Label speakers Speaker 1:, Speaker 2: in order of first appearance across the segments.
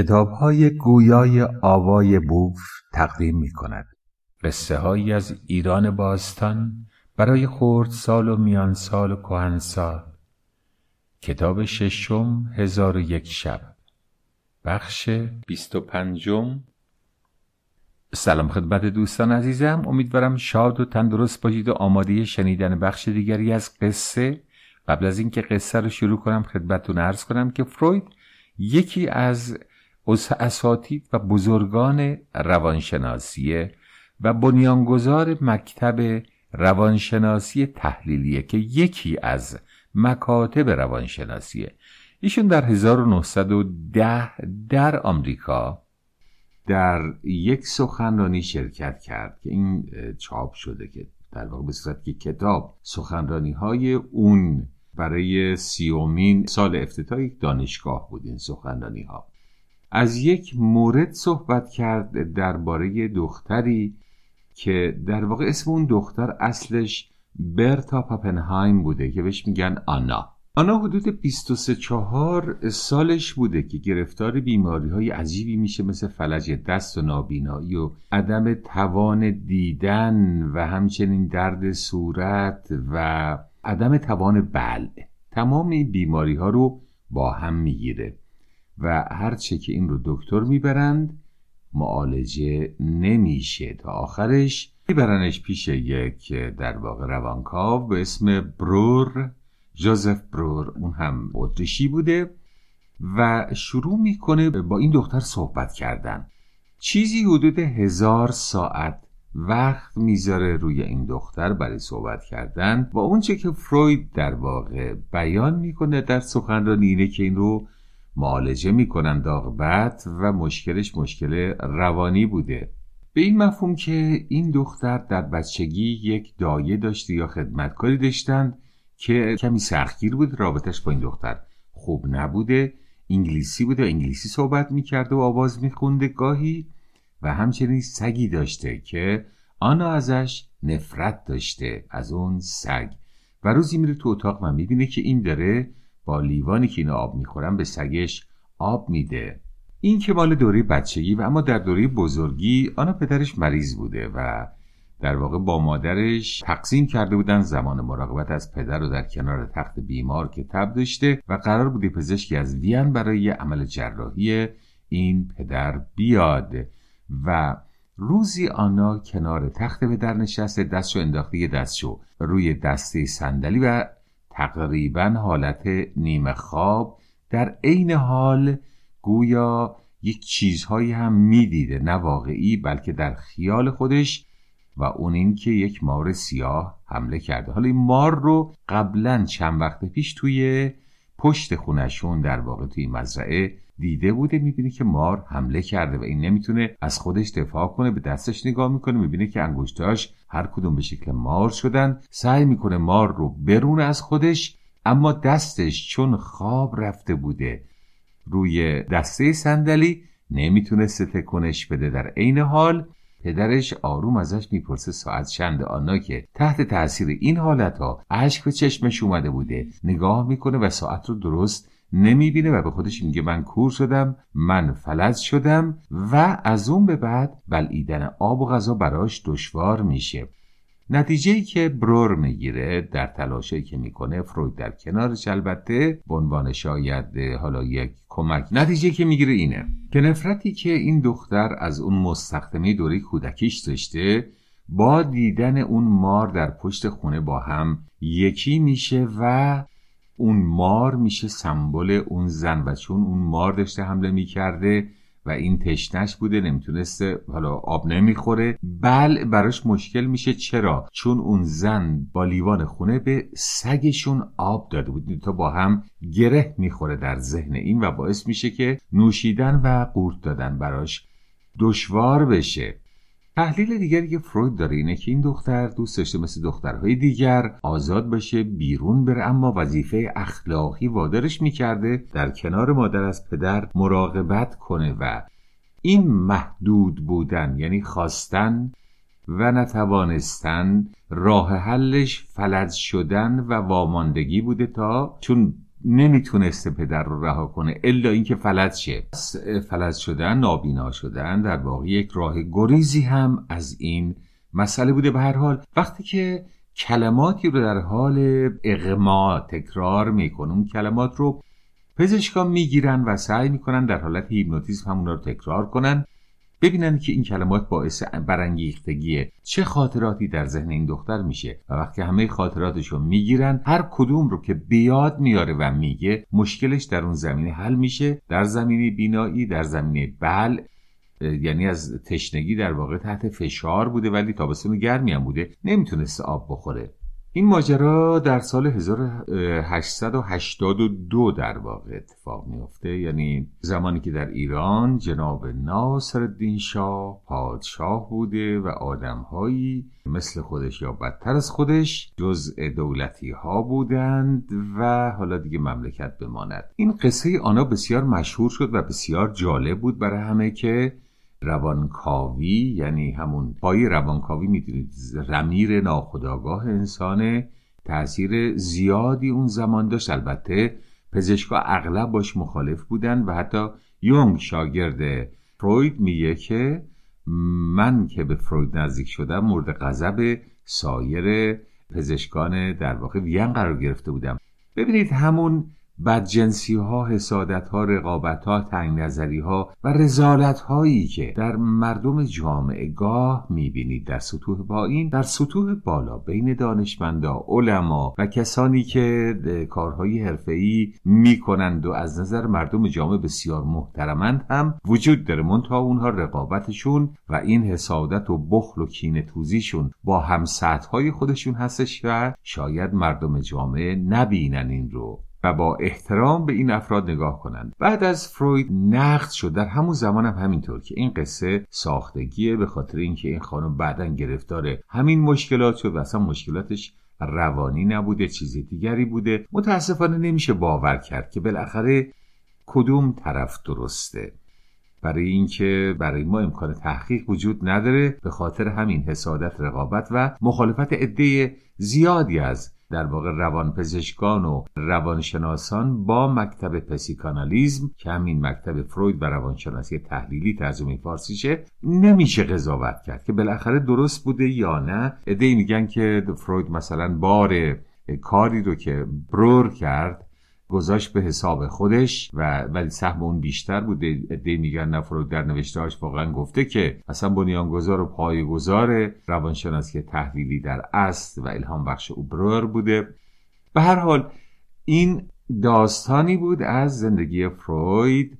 Speaker 1: کتاب های گویای آوای بوف تقدیم می کند قصه هایی از ایران باستان برای خورد سال و میان سال و کهن سال کتاب ششم هزار و یک شب. بخش بیست و پنجم. سلام خدمت دوستان عزیزم. امیدوارم شاد و تندرست باشید و آماده شنیدن بخش دیگری از قصه. قبل از اینکه قصه رو شروع کنم خدمتتون عرض کنم که فروید یکی از اساتید و بزرگان روانشناسی و بنیانگذار مکتب روانشناسی تحلیلیه که یکی از مکاتب روانشناسیه. ایشون در 1910 در آمریکا در یک سخنرانی شرکت کرد که این چاپ شده که در واقع به صورت که کتاب سخنرانی های اون برای سیومین سال افتتاح یک دانشگاه بود این سخنرانی ها از یک مورد صحبت کرد درباره دختری که در واقع اسم اون دختر اصلش برتا پاپنهایم بوده که بهش میگن آنا. آنا حدود 23 چهار سالش بوده که گرفتار بیماری های عجیبی میشه مثل فلج دست و نابینایی و عدم توان دیدن و همچنین درد صورت و عدم توان بلع. تمام این بیماری ها رو با هم می‌گیره. و هرچه که این رو دکتر می‌برند معالجه نمیشه. تا آخرش میبرنش پیش یک در واقع روانکاو به اسم برور جوزف برور. اون هم اتریشی بوده و شروع می‌کنه با این دختر صحبت کردن. چیزی حدود هزار ساعت وقت می‌ذاره روی این دختر برای صحبت کردن. و اونچه که فروید در واقع بیان می‌کنه در سخنرانی اینه که این رو معالجه می‌کنن داغبت و مشکلش مشکل روانی بوده. به این مفهوم که این دختر در بچگی یک دایه داشته یا خدمتکاری داشتند که کمی سختگیر بود رابطش با این دختر خوب نبوده انگلیسی بوده و انگلیسی صحبت می‌کرده و آواز میخونده گاهی و همچنین سگی داشته که آنا ازش نفرت داشته از اون سگ. و روزی میره تو اتاق و می‌بینه که این داره لیوانی که اینو آب می‌خورن به سگش آب میده. این که مال دوره بچگی و اما در دوره بزرگی آنا پدرش مریض بوده و در واقع با مادرش تقسیم کرده بودن زمان مراقبت از پدر رو در کنار تخت بیمار که تب داشته و قرار بوده پزشکی از وین برای عمل جراحی این پدر بیاد و روزی آنا کنار تخت پدر نشسته دستشو انداخته دستشو روی دسته صندلی و تقریبا حالت نیمه خواب در عین حال گویا یک چیزهایی هم می‌دیده نه واقعی بلکه در خیال خودش و اون این که یک مار سیاه حمله کرده. حالا این مار رو قبلا چند وقت پیش توی پشت خونشون در واقع توی مزرعه دیده بوده. می‌بینه که مار حمله کرده و این نمی‌تونه از خودش دفاع کنه به دستش نگاه می‌کنه می‌بینه که انگشتاش هر کدوم به شکل مار شدن. سعی می‌کنه مار رو برونه از خودش اما دستش چون خواب رفته بوده. روی دسته صندلی نمی‌تونسته تکونش بده در عین حال. پدرش آروم ازش می‌پرسه ساعت چند آنا که تحت تاثیر این حالت ها اشک به چشمش اومده بوده. نگاه می‌کنه و ساعت رو درست نمی‌بینه و به خودش میگه من کور شدم من فلج شدم و از اون به بعد بلعیدن آب و غذا براش دشوار میشه. نتیجه ای که برور می‌گیره در تلاشی که می‌کنه فروید در کنارش البته به عنوان شاید حالا یک کمک. نتیجه که می‌گیره اینه. که نفرتی که این دختر از اون مستخدمه دوره کودکیش داشته با دیدن اون مار در پشت خونه با هم یکی میشه و اون مار میشه سمبل اون زن و چون اون مار داشته حمله می‌کرده و این تشنش بوده نمی‌تونسته حالا آب نمی‌خوره. بل براش مشکل میشه. چرا؟ چون اون زن با لیوان خونه به سگشون آب داده بود. تا با هم گره می‌خوره در ذهن این و باعث میشه که نوشیدن و قورت دادن براش دشوار بشه. تحلیل دیگری که فروید داره اینه که این دختر دوست داشته مثل دخترهای دیگر آزاد باشه بیرون بره اما وظیفه اخلاقی وادارش می‌کرده در کنار مادر از پدر مراقبت کنه و این محدود بودن یعنی خواستن و نتوانستن راه حلش فلج شدن و واماندگی بوده تا چون نمی‌تونسته پدر رو رها کنه الا اینکه فلج شه. فلج شدن نابینا شدن در واقع یک راه گریزی هم از این مسئله بوده. به هر حال وقتی که کلماتی رو در حال اغما تکرار می‌کنه اون کلمات رو پزشکان می‌گیرن و سعی می‌کنن در حالت هیپنوتیزم همون رو تکرار کنن. ببینن که این کلمات باعث برانگیختگیه چه خاطراتی در ذهن این دختر میشه و وقتی همه خاطراتشو می‌گیرن هر کدوم رو که بیاد میاره و میگه مشکلش در اون زمینه حل میشه در زمینه بینایی در زمینه بل یعنی از تشنگی در واقع تحت فشار بوده ولی تابستون گرمی هم بوده نمی‌تونسته آب بخوره. این ماجرا در سال 1882 در واقع اتفاق میافته. یعنی زمانی که در ایران جناب ناصر الدین شاه پادشاه بوده و آدمهایی مثل خودش یا بدتر از خودش جزء دولتی ها بودند و حالا دیگه مملکت بماند. این قصه آنها بسیار مشهور شد و بسیار جالب بود برای همه که روانکاوی یعنی همون پای روانکاوی می‌دونید رمیر ناخداگاه انسان تاثیر زیادی اون زمان داشت. البته پزشکا اغلب باش مخالف بودن و حتی یونگ شاگرد فروید میگه که من که به فروید نزدیک شدم مورد غضب سایر پزشکان در واقع وین قرار گرفته بودم. ببینید همون بدجنسی ها حسادت ها رقابت ها تنگ نظری ها و رزالت هایی که در مردم جامعه گاه می‌بینید در سطوح پایین در سطوح بالا بین دانشمندا علما و کسانی که کارهای حرفه‌ای می‌کنند و از نظر مردم جامعه بسیار محترمند هم وجود داره. منتها اونها رقابتشون و این حسادت و بخل و کینه توزیشون با هم های خودشون هستش و شاید مردم جامعه نبینن این رو. و با احترام به این افراد نگاه کنند. بعد از فروید نقد شد. در همون زمان هم همینطور که این قصه ساختگیه به خاطر اینکه این خانم بعدا گرفتار همین مشکلات شد و اصلا مشکلاتش روانی نبوده چیز دیگری بوده. متاسفانه نمیشه باور کرد که بالاخره کدوم طرف درسته. برای اینکه برای ما امکان تحقیق وجود نداره. به خاطر همین حسادت رقابت و مخالفت عده زیادی از در واقع روانپزشکان و روانشناسان با مکتب پسیکانالیزم که همین مکتب فروید و روانشناسی تحلیلی ترجمه فارسیشه نمیشه قضاوت کرد که بالاخره درست بوده یا نه. ادهی میگن که فروید مثلا بار کاری رو که برور کرد گذاشت به حساب خودش و ولی سهم اون بیشتر بوده. ایده میگن نفرود در نوشتهاش واقعا گفته که اصلا بنیانگذار و پایگذار روانشناسی تحلیلی در اصل و الهام بخش اوبرور بوده. به هر حال این داستانی بود از زندگی فروید.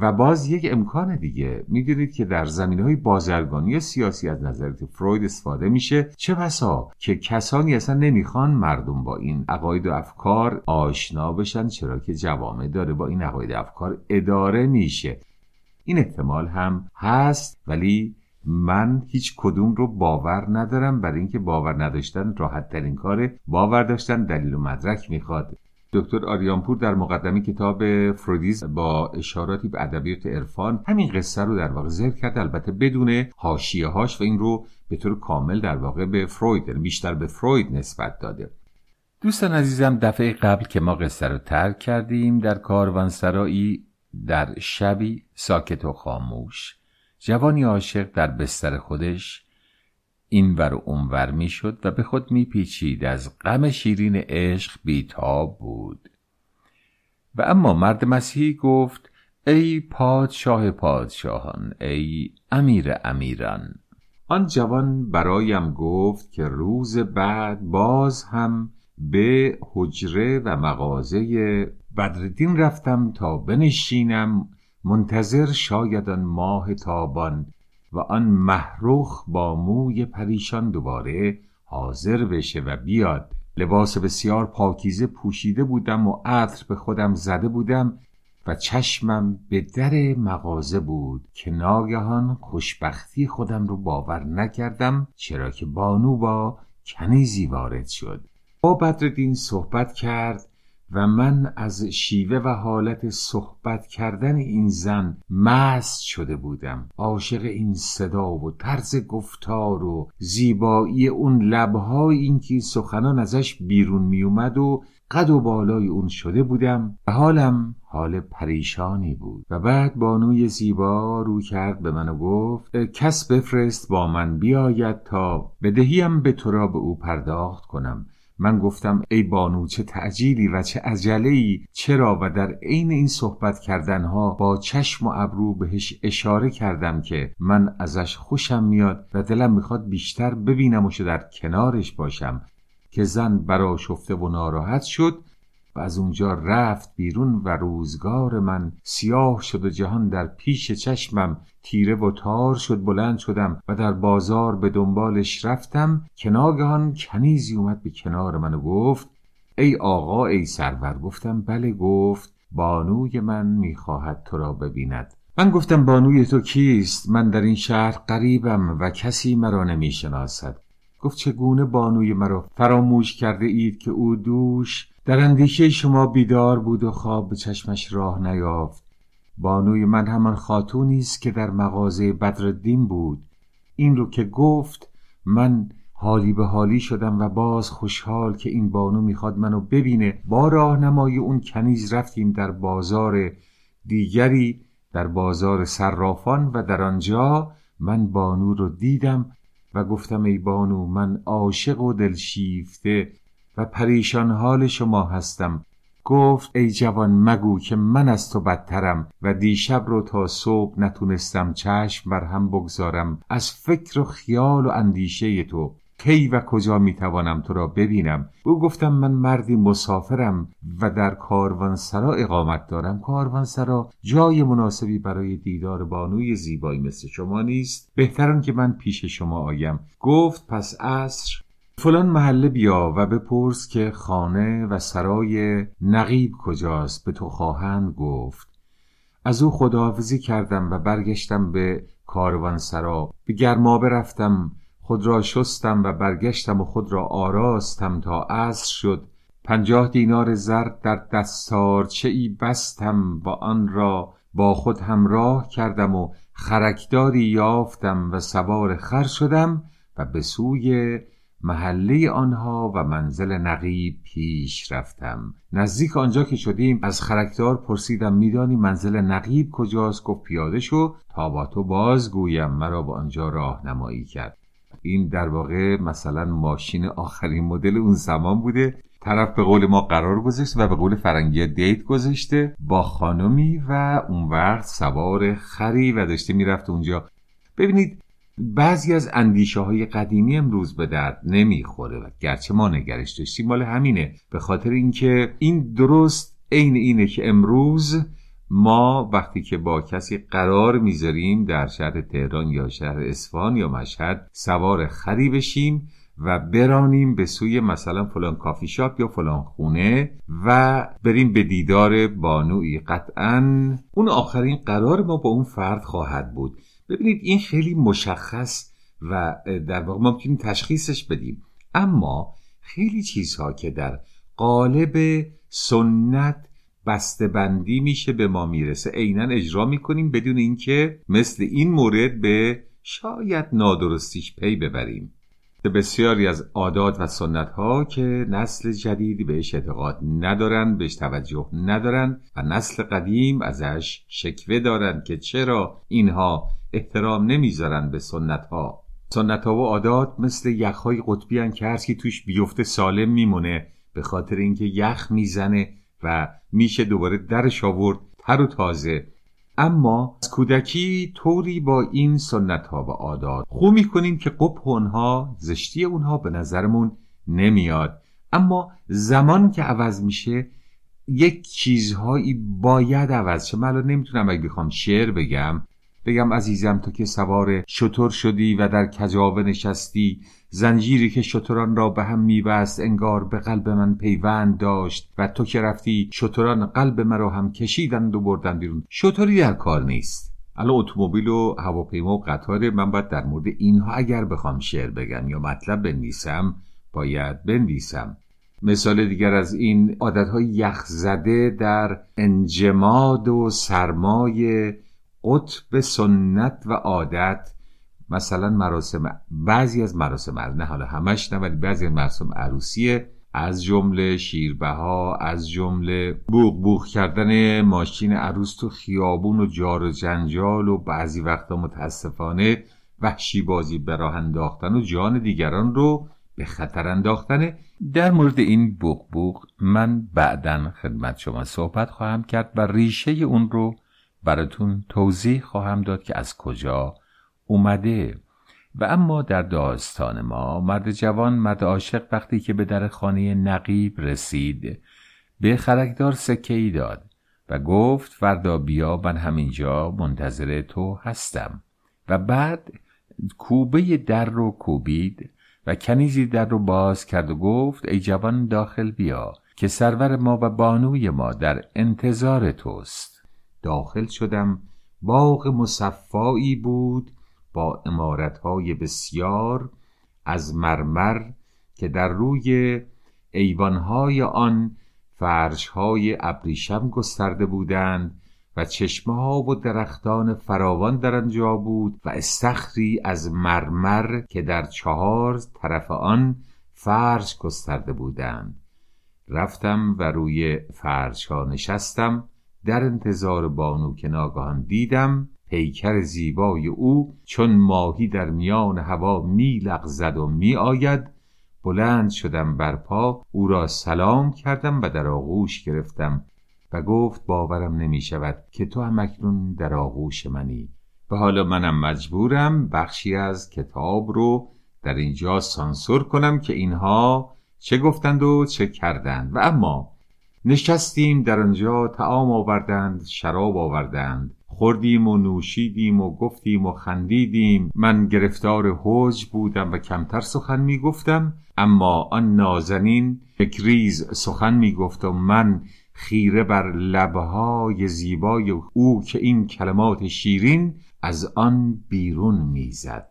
Speaker 1: و باز یک امکان دیگه. می‌دونید که در زمین های بازرگانی سیاسی از نظریت فروید استفاده میشه. چه بسا که کسانی اصلا نمی‌خوان مردم با این عقاید و افکار آشنا بشن چرا که جوامع داره با این عقاید و افکار اداره میشه. این احتمال هم هست ولی من هیچ کدوم رو باور ندارم. برای اینکه باور نداشتن راحت ترین کاره. باور داشتن دلیل و مدرک می‌خواد. دکتر آریانپور در مقدمه کتاب فرودیز با اشاراتی به ادبیات عرفان همین قصه رو در واقع ذکر کرد. البته بدون حاشیه هاش و این رو به طور کامل در واقع به فروید یعنی بیشتر به فروید نسبت داده. دوستان عزیزم دفعه قبل که ما قصه رو ترک کردیم در کاروانسرایی در شبی ساکت و خاموش جوانی عاشق در بستر خودش اینور و اونور می‌شد و به خود میپیچید. از غم شیرین عشق بیتاب بود. و اما مرد مسیحی گفت ای پادشاه پادشاهان ای امیر امیران. آن جوان برایم گفت که روز بعد باز هم به حجره و مغازه بدردین رفتم تا بنشینم. منتظر شایدان ماه تابان. و آن محروخ با موی پریشان دوباره حاضر بشه و بیاد. لباس بسیار پاکیزه پوشیده بودم و عطر به خودم زده بودم و چشمم به در مغازه بود که ناگهان خوشبختی خودم رو باور نکردم چرا که بانو با کنیزی وارد شد. با بدردین صحبت کرد و من از شیوه و حالت صحبت کردن این زن مست شده بودم. عاشق این صدا و طرز گفتار و زیبایی اون لبهای این که سخنان ازش بیرون میومد و قد و بالای اون شده بودم و حالم حال پریشانی بود. و بعد بانوی زیبا رو کرد به من و گفت کس بفرست با من بیاید تا بدهیم به تو را به او پرداخت کنم. من گفتم ای بانو چه تعجیلی و چه عجله ای چرا و در عین این صحبت کردنها با چشم و ابرو بهش اشاره کردم که من ازش خوشم میاد و دلم می‌خواد بیشتر ببینمش و در کنارش باشم؟ که زن برا شفته و ناراحت شد و از اونجا رفت بیرون و روزگار من سیاه شد و جهان در پیش چشمم تیره و تار شد بلند شدم و در بازار به دنبالش رفتم. که ناگهان کنیزی اومد به کنار من و گفت ای آقا ای سرور. گفتم بله. گفت بانوی من می‌خواهد تو را ببیند. من گفتم بانوی تو کیست؟ من در این شهر قریبم و کسی مرا نمی‌شناسد. گفت چگونه بانوی مرا فراموش کرده اید که او دوش در اندیشه شما بیدار بود و خواب به چشمش راه نیافت؟ بانوی من همان خاتونی است که در مغازه بدرالدین بود. این رو که گفت من حالی به حالی شدم و باز خوشحال که این بانو می‌خواد منو ببینه. با راهنمای اون کنیز رفتیم در بازار دیگری در بازار صرافان و در آنجا من بانو رو دیدم و گفتم ای بانو من عاشق و دلشیفته و پریشان حال شما هستم. گفت ای جوان مگو که من از تو بدترم و دیشب رو تا صبح نتونستم چشم بر هم بگذارم. از فکر و خیال و اندیشه تو کی و کجا می‌توانم تو را ببینم؟ او گفتم من مردی مسافرم و در کاروانسرا اقامت دارم. کاروانسرا جای مناسبی برای دیدار بانوی زیبایی مثل شما نیست. بهتران که من پیش شما آیم. گفت پس عصر فلان محله بیا و بپرس که خانه و سرای نقیب کجاست. به تو خواهند گفت. از او خداحافظی کردم و برگشتم به کاروانسرا. به گرما برفتم. خود را شستم و برگشتم و خود را آراستم تا عصر شد. پنجاه دینار زر در دستارچه ای بستم و آن را با خود همراه کردم و خرکداری یافتم و سوار خر شدم و به سوی محله آنها و منزل نقیب پیش رفتم. نزدیک آنجا که شدیم از خرکدار پرسیدم میدانی منزل نقیب کجاست؟ گفت پیاده شو تا با تو بازگویم. مرا به آنجا راهنمایی کرد. این در واقع مثلا ماشین آخرین مدل اون زمان بوده. طرف به قول ما قرار گذاشته و به قول فرنگی دیت گذاشته با خانمی و اون وقت سوار خری و داشته می‌رفت اونجا. ببینید بعضی از اندیشه های قدیمی امروز به درد نمی‌خوره و گرچه ما نگرش داشتیم مال همینه. به خاطر اینکه این درست عین اینه که امروز ما وقتی که با کسی قرار می‌ذاریم در شهر تهران یا شهر اصفهان یا مشهد سوار خری بشیم و برانیم به سوی مثلا فلان کافی شاپ یا فلان خونه و بریم به دیدار بانوی. قطعا اون آخرین قرار ما با اون فرد خواهد بود. ببینید این خیلی مشخص و در واقع ما می‌تونیم تشخیصش بدیم. اما خیلی چیزها که در قالب سنت بندی میشه به ما می‌رسه. عینا اجرا می‌کنیم بدون اینکه مثل این مورد به شاید نادرستیش پی ببریم. بسیاری از عادات و سنت ها که نسل جدیدی بهش اعتقاد ندارن بهش توجه ندارن و نسل قدیم ازش شکوه دارند که چرا اینها احترام نمی‌ذارن به سنت ها سنت ها و عادات مثل یخهای قطبی هن که هرکی توش بیفته سالم میمونه به خاطر اینکه یخ می‌زنه و میشه دوباره درش آورد تر و تازه. اما از کودکی طوری با این سنت ها و عادات خو می‌کنیم که قبح اونها زشتی اونها به نظرمون نمیاد. اما زمان که عوض میشه یک چیزهایی باید عوض شه. من الان نمی‌تونم اگه بخوام شعر بگم. بگم عزیزم تو که سوار شطور شدی و در کجاوه نشستی زنجیری که شتران را به هم میبست انگار به قلب من پیوند داشت و تو که رفتی شتران قلب مرا هم کشیدند و بردن بیرون. شطوری در کار نیست. الان اتومبیل و هواپیما و قطار من باید در مورد اینها اگر بخوام شعر بگم یا مطلب بنویسم باید بنویسم. مثال دیگر از این عادتهای یخزده در انجماد و سرمای قطب سنت و عادت مثلا مراسم بعضی از مراسم نه حالا همش نه ولی بعضی از مراسم عروسی از جمله شیربها از جمله بوغ بوغ کردن ماشین عروس تو خیابون و جار و جنجال و بعضی وقتا متاسفانه وحشی بازی براه انداختن و جان دیگران رو به خطر انداختنه در مورد این بوغ بوغ من بعدا خدمت شما صحبت خواهم کرد و ریشه اون رو براتون توضیح خواهم داد که از کجا اومده. و اما در داستان ما مرد جوان مرد عاشق وقتی که به در خانه نقیب رسید به خرکدار سکه ای داد و گفت فردا بیا من همینجا منتظر تو هستم. و بعد کوبه در رو کوبید و کنیزی در رو باز کرد و گفت ای جوان داخل بیا که سرور ما و بانوی ما در انتظار توست. داخل شدم باغ مصفایی بود با امارتهای بسیار از مرمر که در روی ایوانهای آن فرشهای ابریشم گسترده بودند و چشمه ها و درختان فراوان در آنجا بود و استخری از مرمر که در چهار طرف آن فرش گسترده بودند. رفتم و روی فرش نشستم در انتظار بانو که ناگهان دیدم پیکر زیبای او چون ماهی در میان هوا می لغزد و می آید بلند شدم بر پا او را سلام کردم و در آغوش گرفتم و گفت باورم نمی شود که تو هم اکنون در آغوش منی. و حالا منم مجبورم بخشی از کتاب رو در اینجا سانسور کنم که اینها چه گفتند و چه کردند. و اما نشستیم در آنجا تعام آوردند شراب آوردند. خوردیم و نوشیدیم و گفتیم و خندیدیم. من گرفتار حوج بودم و کمتر سخن می گفتم اما آن نازنین یک ریز سخن می گفت و من خیره بر لبهای زیبای او که این کلمات شیرین از آن بیرون می‌زد.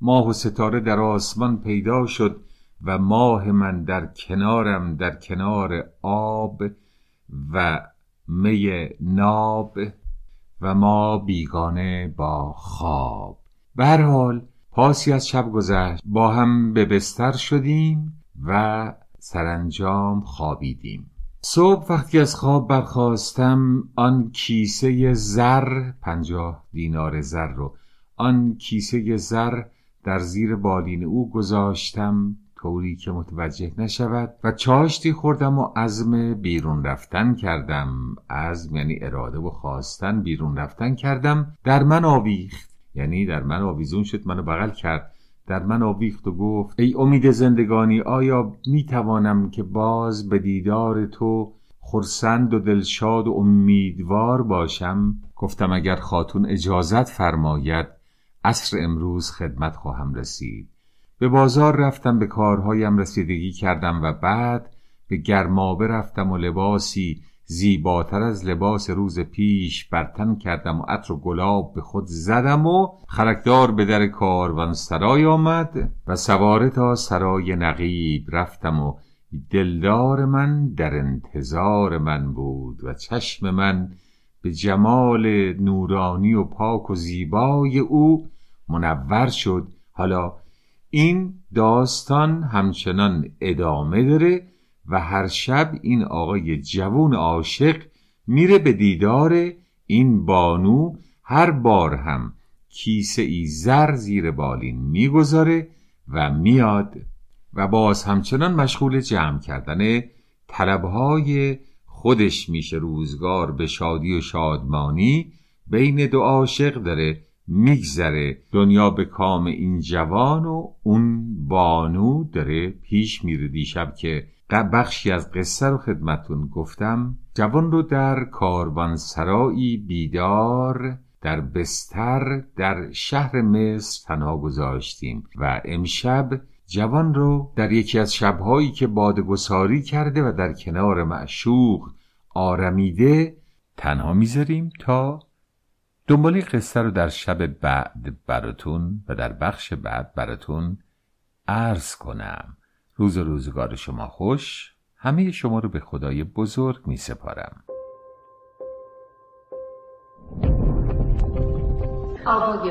Speaker 1: ماه و ستاره در آسمان پیدا شد. و ماه من در کنارم در کنار آب و می ناب و ما بیگانه با خواب. به هر حال پاسی از شب گذشت. با هم به بستر شدیم و سرانجام خوابیدیم. صبح وقتی از خواب برخواستم آن کیسه زر پنجاه دینار زر رو آن کیسه زر در زیر بالین او گذاشتم. طوری که متوجه نشود. و چاشتی خوردم و عزم بیرون رفتن کردم. عزم یعنی اراده و خواستن بیرون رفتن کردم. در من آویخت. یعنی در من آویزون شد منو بغل کرد. در من آویخت و گفت ای امید زندگانی آیا می توانم که باز به دیدار تو خرسند و دلشاد و امیدوار باشم؟ گفتم اگر خاتون اجازت فرماید عصر امروز خدمت خواهم رسید. به بازار رفتم به کارهایم رسیدگی کردم و بعد به گرمابه رفتم و لباسی زیباتر از لباس روز پیش برتن کردم و عطر و گلاب به خود زدم و خلکدار به در کاروان سرای آمد و سواره تا سرای نقیب رفتم و دلدار من در انتظار من بود و چشم من به جمال نورانی و پاک و زیبای او منور شد. حالا این داستان همچنان ادامه داره و هر شب این آقای جوون عاشق میره به دیدار این بانو. هر بار هم کیسه ای زر زیر بالین می‌گذاره و میاد و باز همچنان مشغول جمع کردن طلبهای خودش میشه. روزگار به شادی و شادمانی بین دو عاشق داره. میگذره. دنیا به کام این جوان و اون بانو داره پیش میره. دیشب که بخشی از قصه رو خدمتون گفتم. جوان رو در کاروانسرایی بیدار در بستر در شهر مصر تنها گذاشتیم و امشب جوان رو در یکی از شبهایی که بادگساری کرده و در کنار معشوق آرمیده تنها می‌ذاریم تا دنبالی قصه رو در شب بعد براتون و در بخش بعد براتون عرض کنم. روز و روزگار شما خوش. همه شما رو به خدای بزرگ می سپارم. آقای